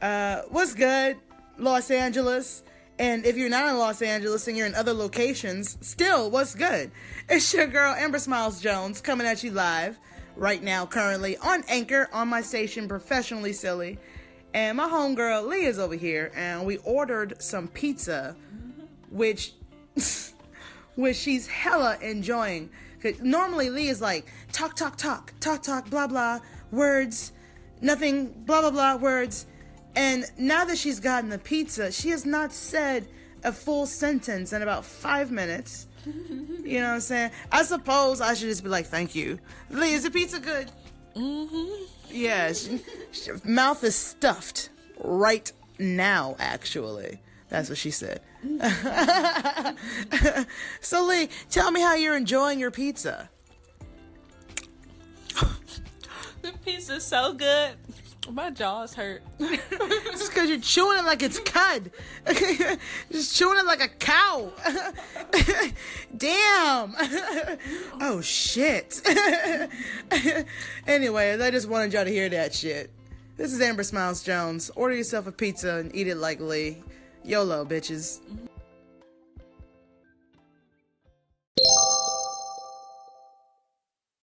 Uh, what's good, Los Angeles? And if you're not in Los Angeles and you're in other locations, still, what's good? It's your girl, Amber Smiles Jones, coming at you live right now, currently on Anchor on my station, Professionally Silly. And my homegirl, Lee, is over here, and we ordered some pizza, which, which she's hella enjoying. normally, Lee is like, talk, talk, talk, talk, talk, blah, blah, words, nothing, blah, blah, blah, words. And now that she's gotten the pizza, she has not said a full sentence in about five minutes. You know what I'm saying? I suppose I should just be like, thank you. Lee, is the pizza good? Mm-hmm. Yeah, she, she- mouth is stuffed right now, actually. That's what she said. so, Lee, tell me how you're enjoying your pizza. The pizza's so good. My jaws hurt. It's because you're chewing it like it's cud. Just chewing it like a cow. Damn. oh, shit. anyway, I just wanted y'all to hear that shit. This is Amber Smiles Jones. Order yourself a pizza and eat it like Lee. YOLO, bitches.